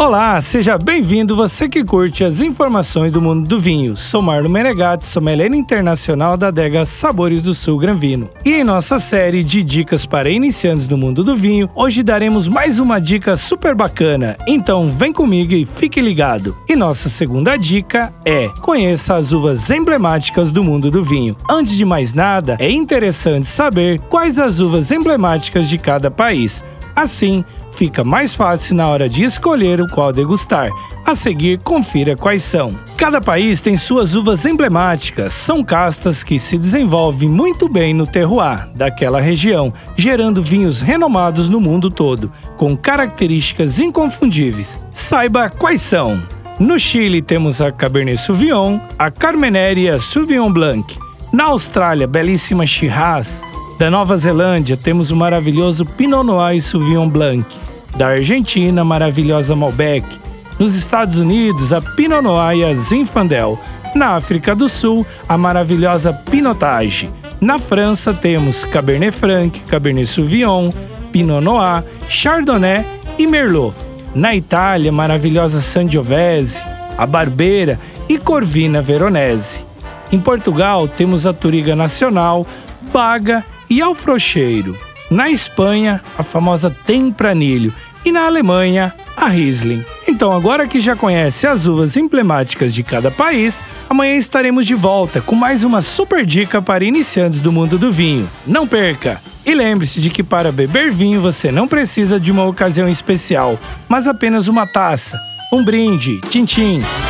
Olá, seja bem-vindo você que curte as informações do mundo do vinho. Sou Marlon Menegatti, sommelier internacional da adega Sabores do Sul Gran Vino. E em nossa série de dicas para iniciantes no mundo do vinho, hoje daremos mais uma dica super bacana. Então vem comigo e fique ligado. E nossa segunda dica é: conheça as uvas emblemáticas do mundo do vinho. Antes de mais nada, é interessante saber quais as uvas emblemáticas de cada país. Assim, fica mais fácil na hora de escolher o qual degustar. A seguir, confira quais são. Cada país tem suas uvas emblemáticas, são castas que se desenvolvem muito bem no terroir daquela região, gerando vinhos renomados no mundo todo, com características inconfundíveis. Saiba quais são. No Chile temos a Cabernet Sauvignon, a Carmenère e a Sauvignon Blanc. Na Austrália, belíssima Shiraz, da Nova Zelândia, temos o maravilhoso Pinot Noir e Sauvignon Blanc. Da Argentina, a maravilhosa Malbec. Nos Estados Unidos, a Pinot Noir e a Zinfandel. Na África do Sul, a maravilhosa Pinotage. Na França, temos Cabernet Franc, Cabernet Sauvignon, Pinot Noir, Chardonnay e Merlot. Na Itália, maravilhosa Sangiovese, a Barbeira e Corvina Veronese. Em Portugal, temos a Turiga Nacional, Baga e Alfrocheiro. Na Espanha, a famosa Tempranilho e na Alemanha, a Riesling. Então, agora que já conhece as uvas emblemáticas de cada país, amanhã estaremos de volta com mais uma super dica para iniciantes do mundo do vinho. Não perca! E lembre-se de que para beber vinho você não precisa de uma ocasião especial, mas apenas uma taça. Um brinde, tchim-tchim! O